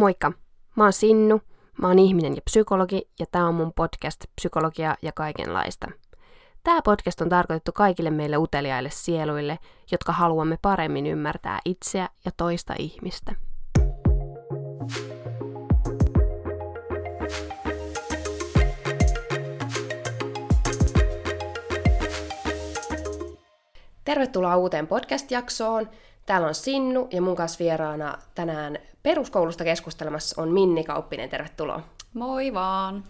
Moikka! Mä oon Sinnu, mä oon ihminen ja psykologi ja tää on mun podcast Psykologia ja kaikenlaista. Tää podcast on tarkoitettu kaikille meille uteliaille sieluille, jotka haluamme paremmin ymmärtää itseä ja toista ihmistä. Tervetuloa uuteen podcast-jaksoon. Täällä on Sinnu ja mun kanssa vieraana tänään peruskoulusta keskustelemassa on Minni Kauppinen. Tervetuloa. Moi vaan.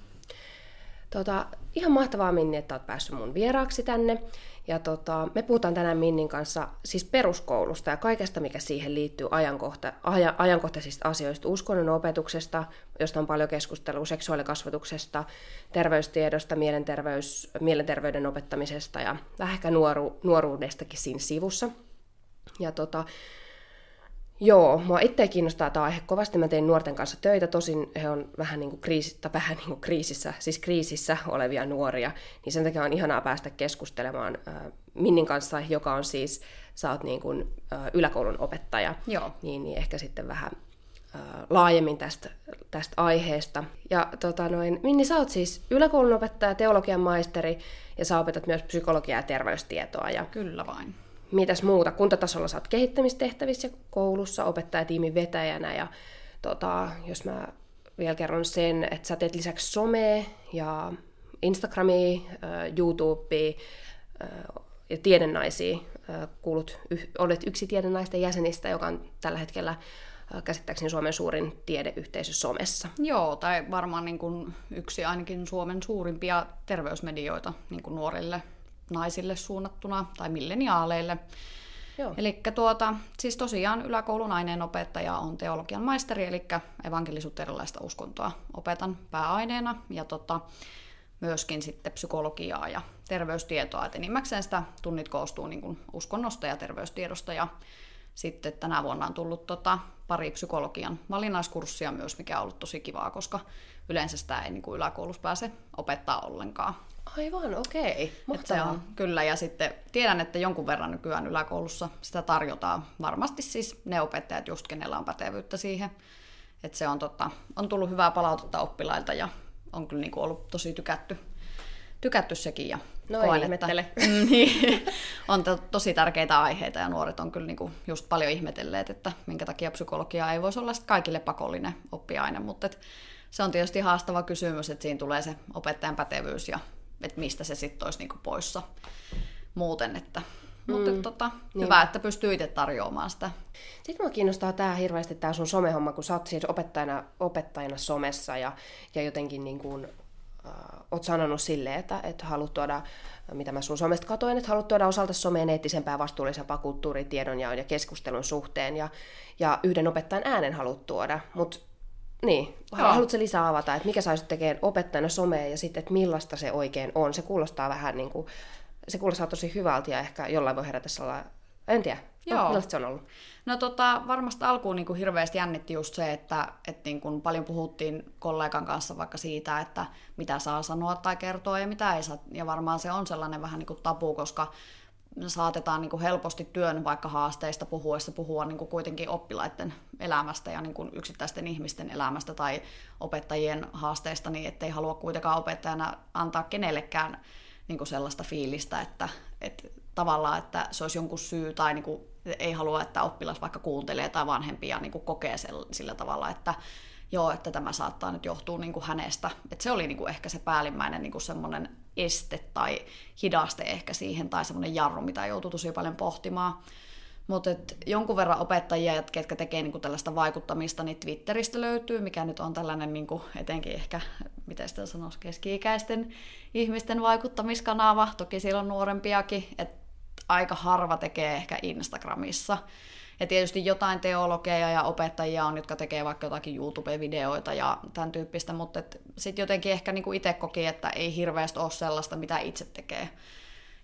Tota, ihan mahtavaa Minni, että oot päässyt mun vieraaksi tänne. Ja tota, me puhutaan tänään Minnin kanssa siis peruskoulusta ja kaikesta, mikä siihen liittyy ajankohta, aja, ajankohtaisista asioista, uskonnon opetuksesta, josta on paljon keskustelua, seksuaalikasvatuksesta, terveystiedosta, mielenterveys, mielenterveyden opettamisesta ja vähän ehkä nuoru, nuoruudestakin siinä sivussa. Ja tota, Joo, mua itse kiinnostaa tämä aihe kovasti. Mä tein nuorten kanssa töitä, tosin he on vähän niin kuin, kriisistä, vähän niin kuin kriisissä, siis kriisissä olevia nuoria, niin sen takia on ihanaa päästä keskustelemaan äh, Minnin kanssa, joka on siis, sä oot niin kuin, äh, yläkoulun opettaja, Joo. Niin, niin ehkä sitten vähän äh, laajemmin tästä, tästä aiheesta. Ja tota noin, Minni, sä oot siis yläkoulun opettaja, teologian maisteri, ja sä opetat myös psykologiaa ja terveystietoa. Ja Kyllä vain mitäs muuta. Kuntatasolla sä oot kehittämistehtävissä koulussa opettajatiimin vetäjänä ja tota, jos mä vielä kerron sen, että sä teet lisäksi somea ja Instagramia, YouTubea ja tiedennaisia. Kuulut, olet yksi tiedennaisten jäsenistä, joka on tällä hetkellä käsittääkseni Suomen suurin tiedeyhteisö somessa. Joo, tai varmaan niin kuin yksi ainakin Suomen suurimpia terveysmedioita niin kuin nuorille naisille suunnattuna tai milleniaaleille. Eli tuota, siis tosiaan yläkoulun aineenopettaja on teologian maisteri, eli evankelisuterilaista uskontoa opetan pääaineena ja tota, myöskin sitten psykologiaa ja terveystietoa. Et enimmäkseen sitä tunnit koostuu niin kuin uskonnosta ja terveystiedosta ja sitten tänä vuonna on tullut tota, pari psykologian valinnaiskurssia myös, mikä on ollut tosi kivaa, koska yleensä sitä ei niin kuin yläkoulussa pääse opettaa ollenkaan. Aivan, okei. Okay. se on, kyllä, ja sitten tiedän, että jonkun verran nykyään yläkoulussa sitä tarjotaan. Varmasti siis ne opettajat just, kenellä on pätevyyttä siihen. Että se on, totta, on tullut hyvää palautetta oppilailta ja on kyllä niin kuin ollut tosi tykätty, tykätty sekin. Ja no koen, ihmettele. Että, niin, on to, tosi tärkeitä aiheita ja nuoret on kyllä niin kuin just paljon ihmetelleet, että minkä takia psykologia ei voisi olla kaikille pakollinen oppiaine, mutta et se on tietysti haastava kysymys, että siinä tulee se opettajan pätevyys ja että mistä se sitten olisi niinku poissa muuten. Että, mm. Mutta tota, niin. hyvä, että pystyy itse tarjoamaan sitä. Sitten minua kiinnostaa tämä hirveästi tämä sun somehomma, kun sä oot siis opettajana, opettajana somessa ja, ja jotenkin niin kuin, äh, oot sanonut silleen, että, että haluat tuoda, mitä mä sun somesta katoin, että haluat tuoda osalta someen eettisempää, vastuullisempaa kulttuuritiedonjaon ja keskustelun suhteen ja, ja yhden opettajan äänen haluat tuoda, mutta niin, Joo. haluatko lisää avata, että mikä saisi tekemään opettajana somea ja sitten, että millaista se oikein on? Se kuulostaa vähän niin kuin, se kuulostaa tosi hyvältä ja ehkä jollain voi herätä sellainen, en tiedä, no, Joo. millaista se on ollut? No tota, varmasti alkuun niin kuin hirveästi jännitti just se, että, että niin kuin paljon puhuttiin kollegan kanssa vaikka siitä, että mitä saa sanoa tai kertoa ja mitä ei saa. Ja varmaan se on sellainen vähän niin kuin tabu, koska saatetaan niin kuin helposti työn vaikka haasteista puhuessa puhua niin kuin kuitenkin oppilaiden elämästä ja niin kuin yksittäisten ihmisten elämästä tai opettajien haasteista, niin ettei halua kuitenkaan opettajana antaa kenellekään niin kuin sellaista fiilistä, että, että tavallaan, että se olisi jonkun syy tai niin kuin, ei halua, että oppilas vaikka kuuntelee tai vanhempia niin kuin kokee sillä tavalla, että joo, että tämä saattaa nyt johtua niin kuin hänestä. Et se oli niin kuin ehkä se päällimmäinen niin kuin semmoinen este tai hidaste ehkä siihen, tai semmoinen jarru, mitä joutuu tosi paljon pohtimaan. Mutta jonkun verran opettajia, ketkä tekee niinku tällaista vaikuttamista, niin Twitteristä löytyy, mikä nyt on tällainen niinku, etenkin ehkä, miten sitä sanoisi, keski-ikäisten ihmisten vaikuttamiskanava. Toki siellä on nuorempiakin, että aika harva tekee ehkä Instagramissa. Ja tietysti jotain teologeja ja opettajia on, jotka tekee vaikka jotakin YouTube-videoita ja tämän tyyppistä, mutta sitten jotenkin ehkä niinku itse koki, että ei hirveästi ole sellaista, mitä itse tekee.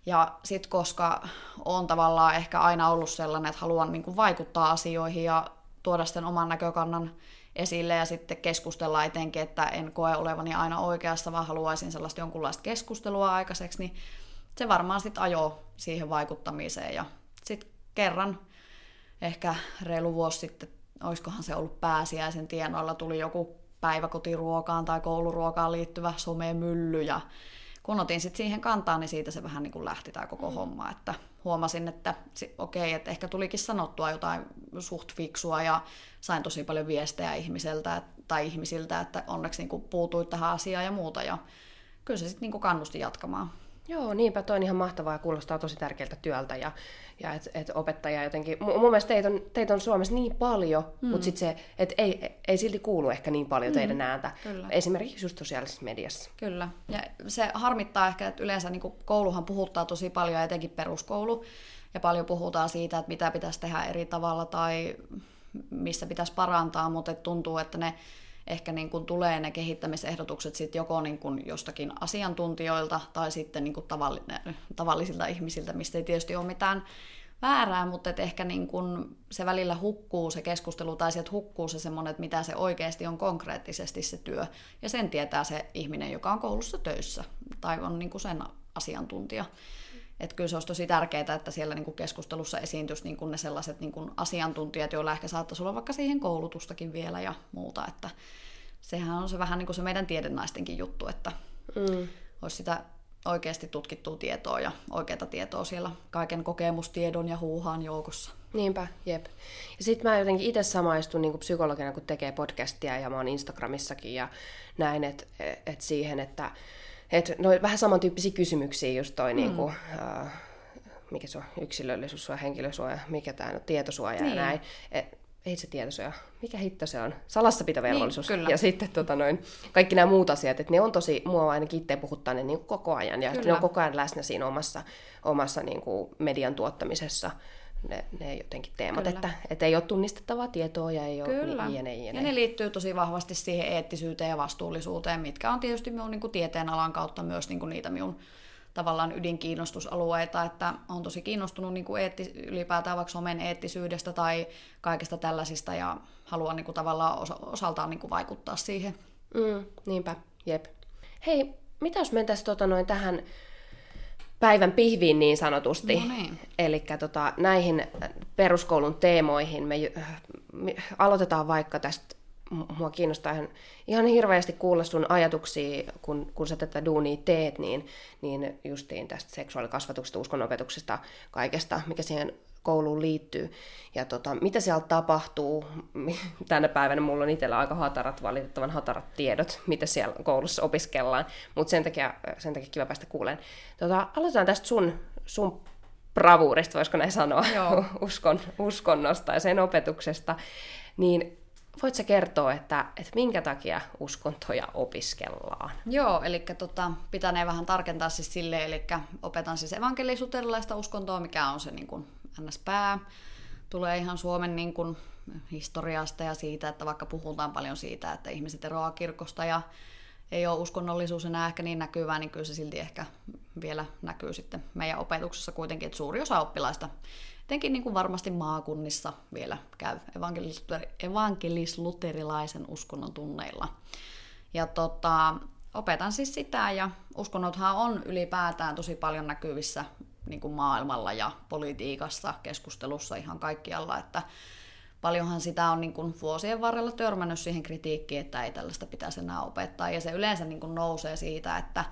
Ja sitten koska on tavallaan ehkä aina ollut sellainen, että haluan niinku vaikuttaa asioihin ja tuoda sen oman näkökannan esille ja sitten keskustella etenkin, että en koe olevani aina oikeassa, vaan haluaisin sellaista jonkunlaista keskustelua aikaiseksi, niin se varmaan sitten ajoo siihen vaikuttamiseen. Ja sitten kerran ehkä reilu vuosi sitten olisikohan se ollut pääsiäisen tienoilla, tuli joku päiväkotiruokaan tai kouluruokaan liittyvä somemylly ja kun otin sitten siihen kantaa, niin siitä se vähän niin kuin lähti tämä koko mm. homma, että huomasin, että okei, okay, että ehkä tulikin sanottua jotain suht fiksua ja sain tosi paljon viestejä ihmiseltä tai ihmisiltä, että onneksi niin kuin puutuit tähän asiaan ja muuta ja kyllä se sitten niin kannusti jatkamaan. Joo, niinpä toi on ihan mahtavaa ja kuulostaa tosi tärkeältä työltä ja, ja että et opettaja jotenkin, mun, mun mielestä teitä on, teitä on Suomessa niin paljon, mm. mutta sitten se, että ei, ei silti kuulu ehkä niin paljon mm. teidän ääntä, Kyllä. esimerkiksi just sosiaalisessa mediassa. Kyllä, ja se harmittaa ehkä, että yleensä niin kouluhan puhuttaa tosi paljon, etenkin peruskoulu, ja paljon puhutaan siitä, että mitä pitäisi tehdä eri tavalla tai missä pitäisi parantaa, mutta tuntuu, että ne ehkä niin kuin tulee ne kehittämisehdotukset sit joko niin kuin jostakin asiantuntijoilta tai sitten niin kuin tavallisilta ihmisiltä, mistä ei tietysti ole mitään väärää, mutta että ehkä niin kuin se välillä hukkuu se keskustelu tai sieltä hukkuu se semmoinen, että mitä se oikeasti on konkreettisesti se työ. Ja sen tietää se ihminen, joka on koulussa töissä tai on niin kuin sen asiantuntija. Että kyllä se olisi tosi tärkeää, että siellä niin kuin keskustelussa esiintyisi niin kuin ne sellaiset niin kuin asiantuntijat, joilla ehkä saattaisi olla vaikka siihen koulutustakin vielä ja muuta. Että sehän on se vähän niin kuin se meidän tiedennaistenkin juttu, että mm. olisi sitä oikeasti tutkittua tietoa ja oikeaa tietoa siellä kaiken kokemustiedon ja huuhaan joukossa. Niinpä, jep. Ja sitten mä jotenkin itse samaistun niin psykologina, kun tekee podcastia ja mä oon Instagramissakin ja näin, että et siihen, että et, no, vähän samantyyppisiä kysymyksiä just toi mm. niin kuin, uh, mikä se on, yksilöllisyyssuoja, henkilösuoja, mikä tämä on, tietosuoja niin. ja näin. Et, ei se tietosuoja, mikä hitto se on, salassapitovelvollisuus. Niin, ja sitten tota noin, kaikki nämä muut asiat, että ne on tosi, mua ainakin itse puhuttaa ne niin koko ajan. Ja ne on koko ajan läsnä siinä omassa, omassa niin kuin median tuottamisessa ne, ne jotenkin teemat, että, että ei ole tunnistettavaa tietoa ja ei Kyllä. ole jne, jne. Ja ne liittyy tosi vahvasti siihen eettisyyteen ja vastuullisuuteen, mitkä on tietysti minun niin kuin tieteen alan kautta myös niin kuin niitä minun tavallaan ydinkiinnostusalueita, että on tosi kiinnostunut niin kuin eetti, ylipäätään vaikka somen eettisyydestä tai kaikesta tällaisista ja haluan niin kuin tavallaan osa, osaltaan niin kuin vaikuttaa siihen. Mm, niinpä, jep. Hei, mitä jos mentäisiin tota noin tähän päivän pihviin niin sanotusti. No niin. Eli tota, näihin peruskoulun teemoihin me, me aloitetaan vaikka tästä, mua kiinnostaa ihan, ihan hirveästi kuulla sun ajatuksia, kun, kun sä tätä duunia teet, niin, niin justiin tästä seksuaalikasvatuksesta, uskonnopetuksesta, kaikesta, mikä siihen kouluun liittyy. Ja tota, mitä siellä tapahtuu, tänä päivänä mulla on itsellä aika hatarat, valitettavan hatarat tiedot, mitä siellä koulussa opiskellaan, mutta sen takia, sen takia kiva päästä kuuleen. Tota, aloitetaan tästä sun, sun bravuurista, voisiko näin sanoa, Joo. Uskon, uskonnosta ja sen opetuksesta. Niin voit sä kertoa, että, että minkä takia uskontoja opiskellaan? Joo, eli tota, pitänee vähän tarkentaa siis silleen, eli opetan siis evankelisuterilaista uskontoa, mikä on se niin kuin NS-pää. Tulee ihan Suomen niin kuin, historiasta ja siitä, että vaikka puhutaan paljon siitä, että ihmiset eroaa kirkosta ja ei ole uskonnollisuus enää ehkä niin näkyvää, niin kyllä se silti ehkä vielä näkyy sitten meidän opetuksessa kuitenkin, että suuri osa oppilaista, etenkin niin kuin varmasti maakunnissa vielä käy evankelis-luterilaisen uskonnon tunneilla. Ja tota, opetan siis sitä, ja uskonnothan on ylipäätään tosi paljon näkyvissä niin kuin maailmalla ja politiikassa, keskustelussa ihan kaikkialla, että paljonhan sitä on niin kuin vuosien varrella törmännyt siihen kritiikkiin, että ei tällaista pitäisi enää opettaa, ja se yleensä niin kuin nousee siitä, että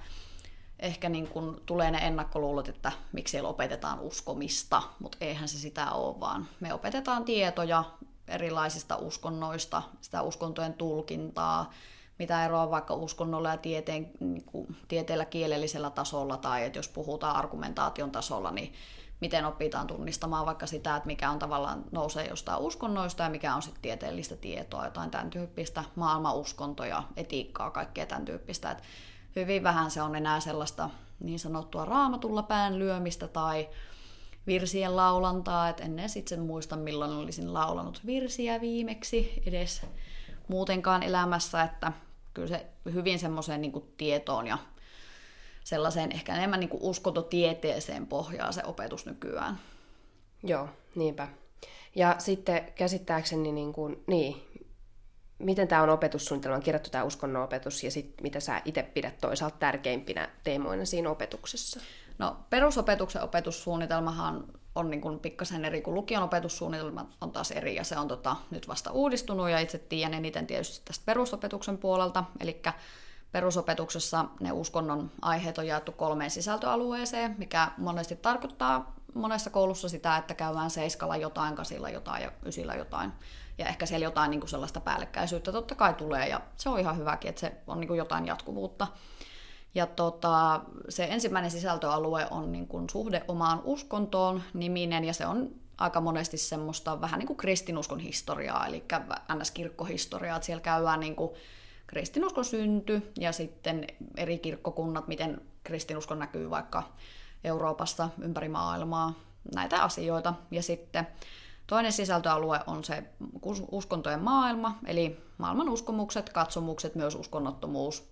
ehkä niin kuin tulee ne ennakkoluulot, että miksi siellä opetetaan uskomista, mutta eihän se sitä ole, vaan me opetetaan tietoja erilaisista uskonnoista, sitä uskontojen tulkintaa, mitä eroa vaikka uskonnolla ja tieteen, niin kuin, tieteellä kielellisellä tasolla, tai että jos puhutaan argumentaation tasolla, niin miten opitaan tunnistamaan vaikka sitä, että mikä on tavallaan nousee jostain uskonnoista ja mikä on sitten tieteellistä tietoa, jotain tämän tyyppistä maailmanuskontoja, etiikkaa, kaikkea tämän tyyppistä. Et hyvin vähän se on enää sellaista niin sanottua raamatulla pään lyömistä tai virsien laulantaa, että en edes itse muista milloin olisin laulanut virsiä viimeksi edes muutenkaan elämässä, että kyllä se hyvin semmoiseen niin tietoon ja sellaiseen ehkä enemmän niin uskontotieteeseen pohjaa se opetus nykyään. Joo, niinpä. Ja sitten käsittääkseni, niin, kuin, niin miten tämä on opetussuunnitelma, on kirjattu tämä uskonnonopetus ja sitten mitä sä itse pidät toisaalta tärkeimpinä teemoina siinä opetuksessa? No perusopetuksen opetussuunnitelmahan on niin kuin pikkasen eri kuin lukion opetussuunnitelma on taas eri ja se on tota, nyt vasta uudistunut ja itse tiedän eniten tietysti tästä perusopetuksen puolelta, eli perusopetuksessa ne uskonnon aiheet on jaettu kolmeen sisältöalueeseen, mikä monesti tarkoittaa monessa koulussa sitä, että käydään seiskalla jotain, kasilla jotain ja ysillä jotain. Ja ehkä siellä jotain niin kuin sellaista päällekkäisyyttä totta kai tulee, ja se on ihan hyväkin, että se on niin kuin jotain jatkuvuutta. Ja tota, se ensimmäinen sisältöalue on niin kuin suhde omaan uskontoon niminen, ja se on aika monesti semmoista vähän niin kuin kristinuskon historiaa, eli NS-kirkkohistoriaa, että siellä käydään niin kuin kristinuskon synty ja sitten eri kirkkokunnat, miten kristinuskon näkyy vaikka Euroopassa, ympäri maailmaa, näitä asioita. Ja sitten toinen sisältöalue on se uskontojen maailma, eli maailman uskomukset, katsomukset, myös uskonnottomuus,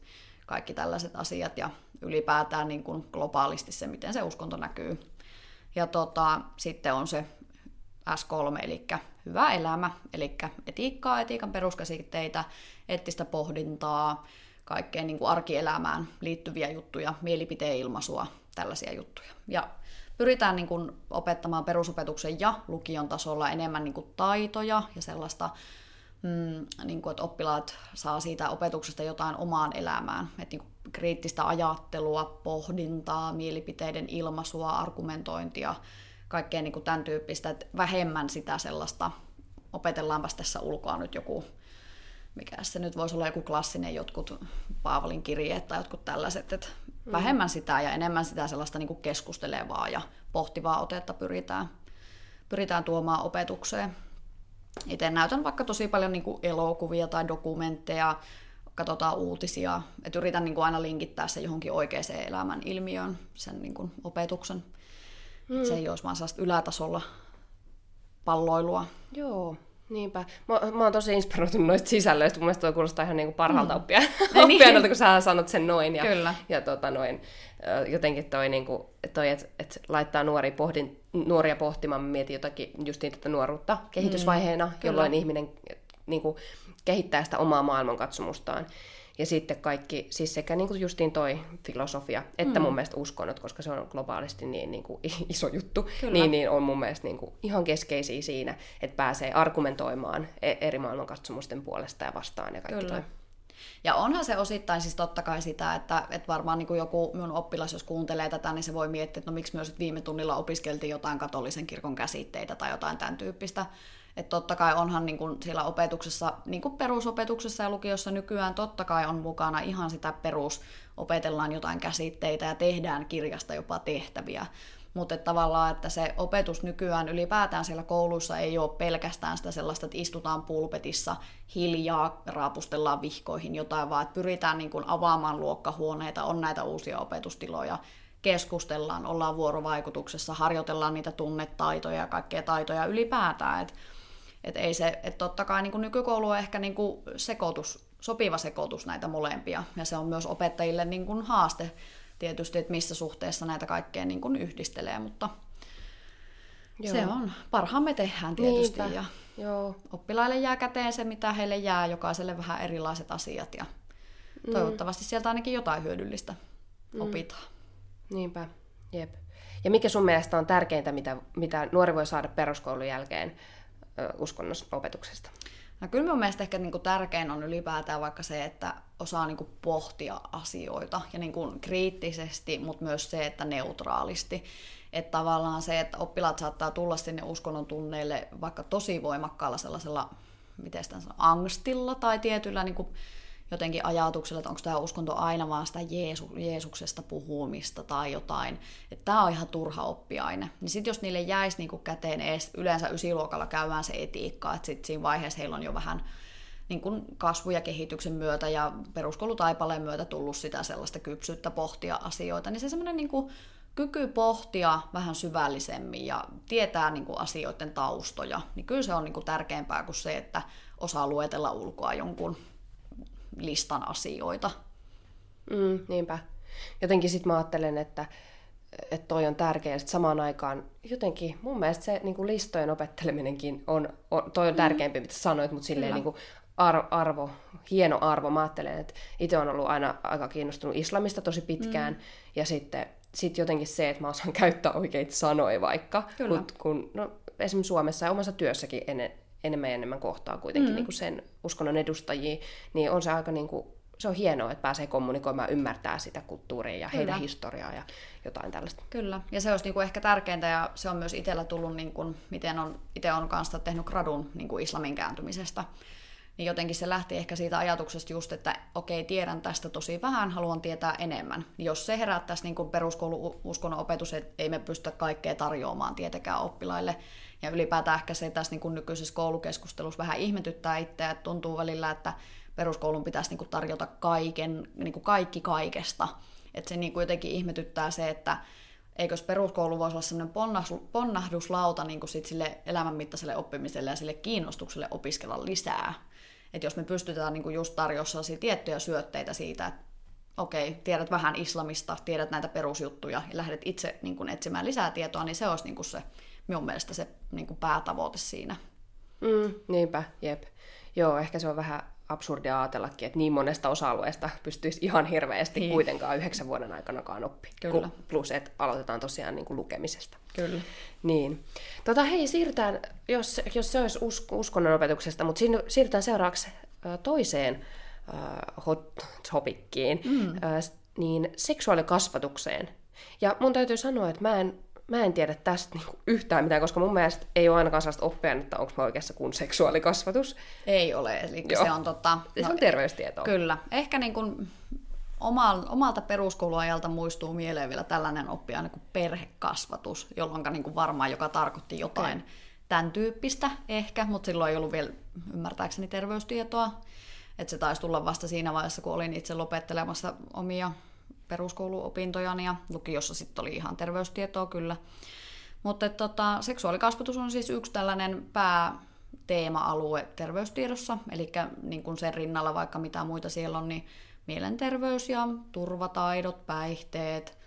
kaikki tällaiset asiat ja ylipäätään niin kuin globaalisti se, miten se uskonto näkyy. Ja tota, sitten on se S3, eli hyvä elämä, eli etiikkaa, etiikan peruskäsitteitä, eettistä pohdintaa, kaikkeen niin kuin arkielämään liittyviä juttuja, mielipiteen ilmaisua, tällaisia juttuja. Ja pyritään niin kuin opettamaan perusopetuksen ja lukion tasolla enemmän niin kuin taitoja ja sellaista, mm, niin kuin, että oppilaat saa siitä opetuksesta jotain omaan elämään. Että niin kuin kriittistä ajattelua, pohdintaa, mielipiteiden ilmaisua, argumentointia, kaikkea niin kuin tämän tyyppistä, että vähemmän sitä sellaista, opetellaanpas tässä ulkoa nyt joku, mikä se nyt voisi olla joku klassinen jotkut Paavalin kirjeet tai jotkut tällaiset, että mm. vähemmän sitä ja enemmän sitä sellaista niin kuin keskustelevaa ja pohtivaa otetta pyritään, pyritään tuomaan opetukseen. Itse näytän vaikka tosi paljon niin kuin elokuvia tai dokumentteja, katsotaan uutisia, että yritän niin kuin aina linkittää se johonkin oikeaan elämän ilmiöön, sen niin kuin opetuksen. Mm. se ei olisi vaan sellaista ylätasolla palloilua. Joo, niinpä. Mä, mä oon tosi inspiroitunut noista sisällöistä. Mun mielestä toi kuulostaa ihan niinku parhaalta mm. oppia, niin. kun sä sanot sen noin. Ja, Kyllä. ja tota noin, jotenkin toi, niinku, toi että et laittaa nuoria, pohdin, nuoria pohtimaan. Mietin jotakin just niin tätä nuoruutta kehitysvaiheena, mm. jolloin ihminen niinku, kehittää sitä omaa maailmankatsomustaan. Ja sitten kaikki, siis sekä niin kuin justiin toi filosofia, että mm. mun mielestä uskonnot, koska se on globaalisti niin, niin kuin iso juttu, niin, niin on mun mielestä niin kuin ihan keskeisiä siinä, että pääsee argumentoimaan e- eri maailmankatsomusten puolesta ja vastaan ja kaikki Kyllä. toi. Ja onhan se osittain siis totta kai sitä, että, että varmaan niin kuin joku minun oppilas, jos kuuntelee tätä, niin se voi miettiä, että no miksi myös viime tunnilla opiskeltiin jotain katolisen kirkon käsitteitä tai jotain tämän tyyppistä. Että totta kai onhan niin kuin siellä opetuksessa, niin kuin perusopetuksessa ja lukiossa nykyään totta kai on mukana ihan sitä perus, opetellaan jotain käsitteitä ja tehdään kirjasta jopa tehtäviä. Mutta että tavallaan, että se opetus nykyään ylipäätään siellä kouluissa ei ole pelkästään sitä sellaista, että istutaan pulpetissa hiljaa, raapustellaan vihkoihin jotain, vaan että pyritään niin kuin avaamaan luokkahuoneita, on näitä uusia opetustiloja, keskustellaan, ollaan vuorovaikutuksessa, harjoitellaan niitä tunnetaitoja ja kaikkea taitoja ylipäätään. Että et ei se, et totta kai niin nykykoulu on ehkä niin sekoitus, sopiva sekoitus näitä molempia, ja se on myös opettajille niin kuin haaste tietysti, että missä suhteessa näitä kaikkea niin kuin yhdistelee, mutta Joo. se on, parhaamme tehdään tietysti, Niinpä. ja Joo. oppilaille jää käteen se, mitä heille jää, jokaiselle vähän erilaiset asiat, ja mm. toivottavasti sieltä ainakin jotain hyödyllistä mm. opitaan. Niinpä, jep. Ja mikä sun mielestä on tärkeintä, mitä, mitä nuori voi saada peruskoulun jälkeen uskonnosopetuksesta? No kyllä mun mielestä ehkä niinku tärkein on ylipäätään vaikka se, että osaa niinku pohtia asioita ja niinku kriittisesti, mutta myös se, että neutraalisti. Että tavallaan se, että oppilaat saattaa tulla sinne uskonnon tunneille vaikka tosi voimakkaalla sellaisella, miten sitä sanoo, angstilla tai tietyllä niinku jotenkin ajatuksella, että onko tämä uskonto aina vaan sitä Jeesu, Jeesuksesta puhumista tai jotain, että tämä on ihan turha oppiaine. Niin sitten jos niille jäisi niinku käteen edes, yleensä ysiluokalla käymään se etiikka, että sitten siinä vaiheessa heillä on jo vähän niin kuin kasvu- ja kehityksen myötä ja peruskoulutaipaleen myötä tullut sitä sellaista kypsyyttä pohtia asioita, niin se semmoinen niin kuin kyky pohtia vähän syvällisemmin ja tietää niin kuin asioiden taustoja, niin kyllä se on niin kuin tärkeämpää kuin se, että osaa luetella ulkoa jonkun listan asioita. Mm, niinpä. Jotenkin sitten mä ajattelen, että, että toi on tärkeä. Sitten samaan aikaan jotenkin mun mielestä se niin kuin listojen opetteleminenkin on, on, toi on mm. tärkeämpi, mitä sanoit, mutta silleen niin kuin arvo, arvo, hieno arvo. Mä ajattelen, että itse on ollut aina aika kiinnostunut islamista tosi pitkään. Mm. Ja sitten sitten jotenkin se, että mä osaan käyttää oikeita sanoja vaikka, Kyllä. kun, kun no, esimerkiksi Suomessa ja omassa työssäkin en, enemmän ja enemmän kohtaa kuitenkin mm. niin kuin sen uskonnon edustajia, niin on se aika niin kuin, se on hienoa, että pääsee kommunikoimaan, ymmärtää sitä kulttuuria ja Kyllä. heidän historiaa ja jotain tällaista. Kyllä, ja se olisi niin kuin ehkä tärkeintä, ja se on myös itsellä tullut, niin kuin, miten on, itse on kanssa tehnyt gradun niin kuin islamin kääntymisestä, niin jotenkin se lähti ehkä siitä ajatuksesta just, että okei, tiedän tästä tosi vähän, haluan tietää enemmän. Jos se herättäisi niin peruskoulu uskonnon opetus, että ei me pystytä kaikkea tarjoamaan tietenkään oppilaille, ja ylipäätään ehkä se tässä niin kuin nykyisessä koulukeskustelussa vähän ihmetyttää itseä, että tuntuu välillä, että peruskoulun pitäisi niin kuin tarjota kaiken, niin kuin kaikki kaikesta. Että se niin kuin jotenkin ihmetyttää se, että eikös peruskoulu voisi olla sellainen ponnahduslauta niin kuin sit sille elämänmittaiselle oppimiselle ja sille kiinnostukselle opiskella lisää. Että jos me pystytään niin kuin just tarjoamaan tiettyjä syötteitä siitä, että okei, tiedät vähän islamista, tiedät näitä perusjuttuja ja lähdet itse niin kuin etsimään lisää tietoa, niin se olisi niin kuin se minun mielestä se niin kuin päätavoite siinä. Mm, niinpä, jep. Joo, ehkä se on vähän absurdia ajatellakin, että niin monesta osa-alueesta pystyisi ihan hirveästi niin. kuitenkaan yhdeksän vuoden aikanakaan oppi. Kyllä. Plus, että aloitetaan tosiaan niin kuin lukemisesta. Kyllä. Niin. Tota, hei, siirrytään, jos, jos se olisi us, uskonnon opetuksesta, mutta siirrytään seuraavaksi toiseen uh, hot topickiin, mm. uh, niin seksuaalikasvatukseen. Ja mun täytyy sanoa, että mä en mä en tiedä tästä niinku yhtään mitään, koska mun mielestä ei ole ainakaan sellaista oppia, että onko mä oikeassa kuin seksuaalikasvatus. Ei ole, eli Joo. se on tota... No, se on terveystietoa. Kyllä. Ehkä niin kuin omalta peruskouluajalta muistuu mieleen vielä tällainen oppia niin kuin perhekasvatus, jolloin niin kuin varmaan joka tarkoitti jotain okay. tämän tyyppistä ehkä, mutta silloin ei ollut vielä ymmärtääkseni terveystietoa. Että se taisi tulla vasta siinä vaiheessa, kun olin itse lopettelemassa omia peruskouluopintojani ja lukiossa sitten oli ihan terveystietoa kyllä. Mutta tota, seksuaalikasvatus on siis yksi tällainen pääteema-alue terveystiedossa, eli niin kuin sen rinnalla vaikka mitä muita siellä on, niin mielenterveys ja turvataidot, päihteet,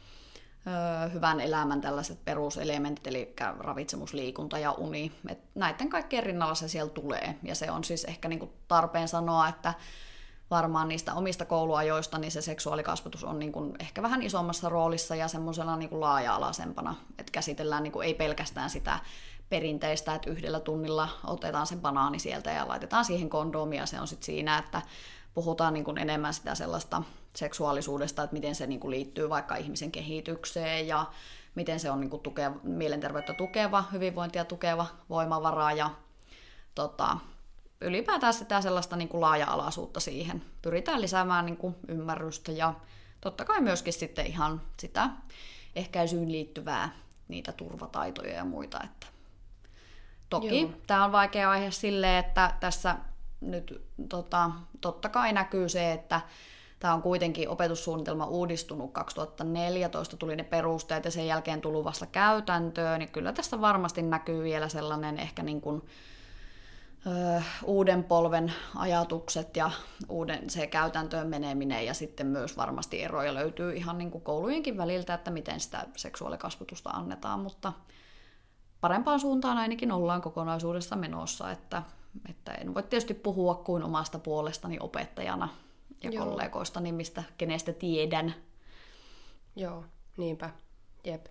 hyvän elämän tällaiset peruselementit, eli ravitsemus, liikunta ja uni. Et näiden kaikkien rinnalla se siellä tulee. Ja se on siis ehkä niinku tarpeen sanoa, että varmaan niistä omista kouluajoista, niin se seksuaalikasvatus on niin kuin ehkä vähän isommassa roolissa ja semmoisena niin kuin laaja-alaisempana, että käsitellään niin kuin ei pelkästään sitä perinteistä, että yhdellä tunnilla otetaan se banaani sieltä ja laitetaan siihen kondomia, se on sitten siinä, että puhutaan niin kuin enemmän sitä sellaista seksuaalisuudesta, että miten se niin kuin liittyy vaikka ihmisen kehitykseen ja miten se on niin kuin tukeva, mielenterveyttä tukeva, hyvinvointia tukeva voimavara ja tota, ylipäätään sitä sellaista niin kuin laaja-alaisuutta siihen. Pyritään lisäämään niin kuin ymmärrystä ja totta kai myöskin sitten ihan sitä ehkäisyyn liittyvää niitä turvataitoja ja muita. Että toki Joo. tämä on vaikea aihe silleen, että tässä nyt tota, totta kai näkyy se, että tämä on kuitenkin opetussuunnitelma uudistunut 2014, tuli ne perusteet ja sen jälkeen tullut vasta käytäntöön, niin kyllä tässä varmasti näkyy vielä sellainen ehkä niin kuin ö, uuden polven ajatukset ja uuden se käytäntöön meneminen ja sitten myös varmasti eroja löytyy ihan niin kuin koulujenkin väliltä, että miten sitä seksuaalikasvatusta annetaan, mutta parempaan suuntaan ainakin ollaan kokonaisuudessa menossa, että, että en voi tietysti puhua kuin omasta puolestani opettajana ja Joo. kollegoistani, mistä kenestä tiedän. Joo, niinpä. Jep.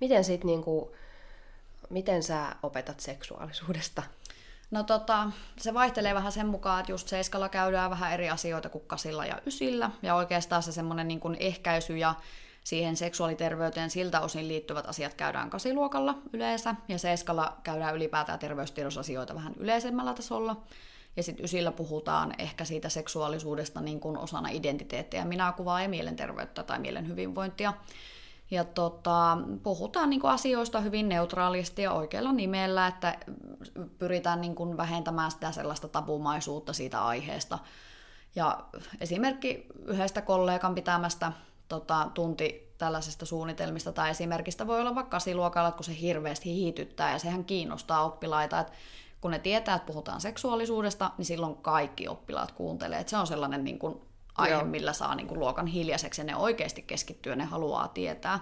Miten sit niinku, miten sä opetat seksuaalisuudesta? No tota, se vaihtelee vähän sen mukaan, että just seiskalla käydään vähän eri asioita kuin kasilla ja ysillä. Ja oikeastaan se semmoinen niin kuin ehkäisy ja siihen seksuaaliterveyteen siltä osin liittyvät asiat käydään kasiluokalla yleensä. Ja seiskalla käydään ylipäätään terveystiedosasioita vähän yleisemmällä tasolla. Ja sitten ysillä puhutaan ehkä siitä seksuaalisuudesta niin kuin osana identiteettiä, minä kuvaa ja mielenterveyttä tai mielen hyvinvointia. Ja tota, puhutaan niin kuin asioista hyvin neutraalisti ja oikealla nimellä, että pyritään niin kuin vähentämään sitä sellaista tabumaisuutta siitä aiheesta. Ja esimerkki yhdestä kollegan pitämästä tota, tunti tällaisesta suunnitelmista tai esimerkistä voi olla vaikka kasiluokalla, kun se hirveästi hiityttää ja sehän kiinnostaa oppilaita, että kun ne tietää, että puhutaan seksuaalisuudesta, niin silloin kaikki oppilaat kuuntelee. Että se on sellainen niin kuin aihe, Joo. millä saa niin kuin luokan hiljaiseksi ja ne oikeasti keskittyy ja ne haluaa tietää.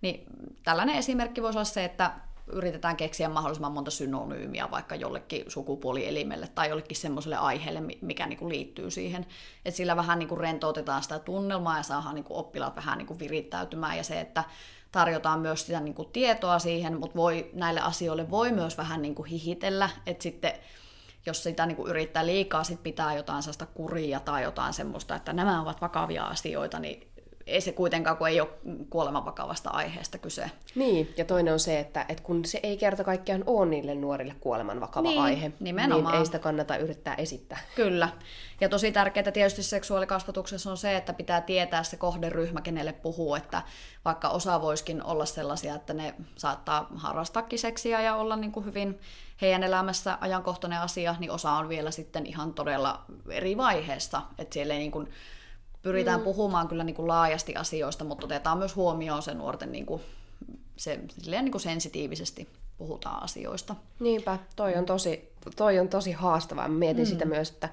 Niin tällainen esimerkki voisi olla se, että yritetään keksiä mahdollisimman monta synonyymiä vaikka jollekin sukupuolielimelle tai jollekin semmoiselle aiheelle, mikä niin kuin liittyy siihen. Et sillä vähän niin kuin rentoutetaan sitä tunnelmaa ja saadaan kuin oppilaat vähän niin kuin virittäytymään ja se, että tarjotaan myös sitä niin kuin tietoa siihen, mutta voi, näille asioille voi myös vähän niin kuin hihitellä, että sitten jos sitä niin kuin yrittää liikaa sit pitää jotain sellaista kuria tai jotain semmoista, että nämä ovat vakavia asioita, niin ei se kuitenkaan, kun ei ole kuoleman vakavasta aiheesta kyse. Niin, ja toinen on se, että, että kun se ei kerta kaikkiaan ole niille nuorille kuoleman vakava niin, aihe, nimenomaan. niin ei sitä kannata yrittää esittää. Kyllä. Ja tosi tärkeää tietysti seksuaalikasvatuksessa on se, että pitää tietää se kohderyhmä, kenelle puhuu, että vaikka osa voiskin olla sellaisia, että ne saattaa harrastaakin seksiä ja olla niin kuin hyvin heidän elämässä ajankohtainen asia, niin osa on vielä sitten ihan todella eri vaiheessa, että siellä ei niin kuin pyritään mm. puhumaan kyllä niin kuin laajasti asioista, mutta otetaan myös huomioon se nuorten niin kuin, se, niin kuin sensitiivisesti puhutaan asioista. Niinpä, toi on tosi, toi on tosi haastavaa. mietin mm. sitä myös, että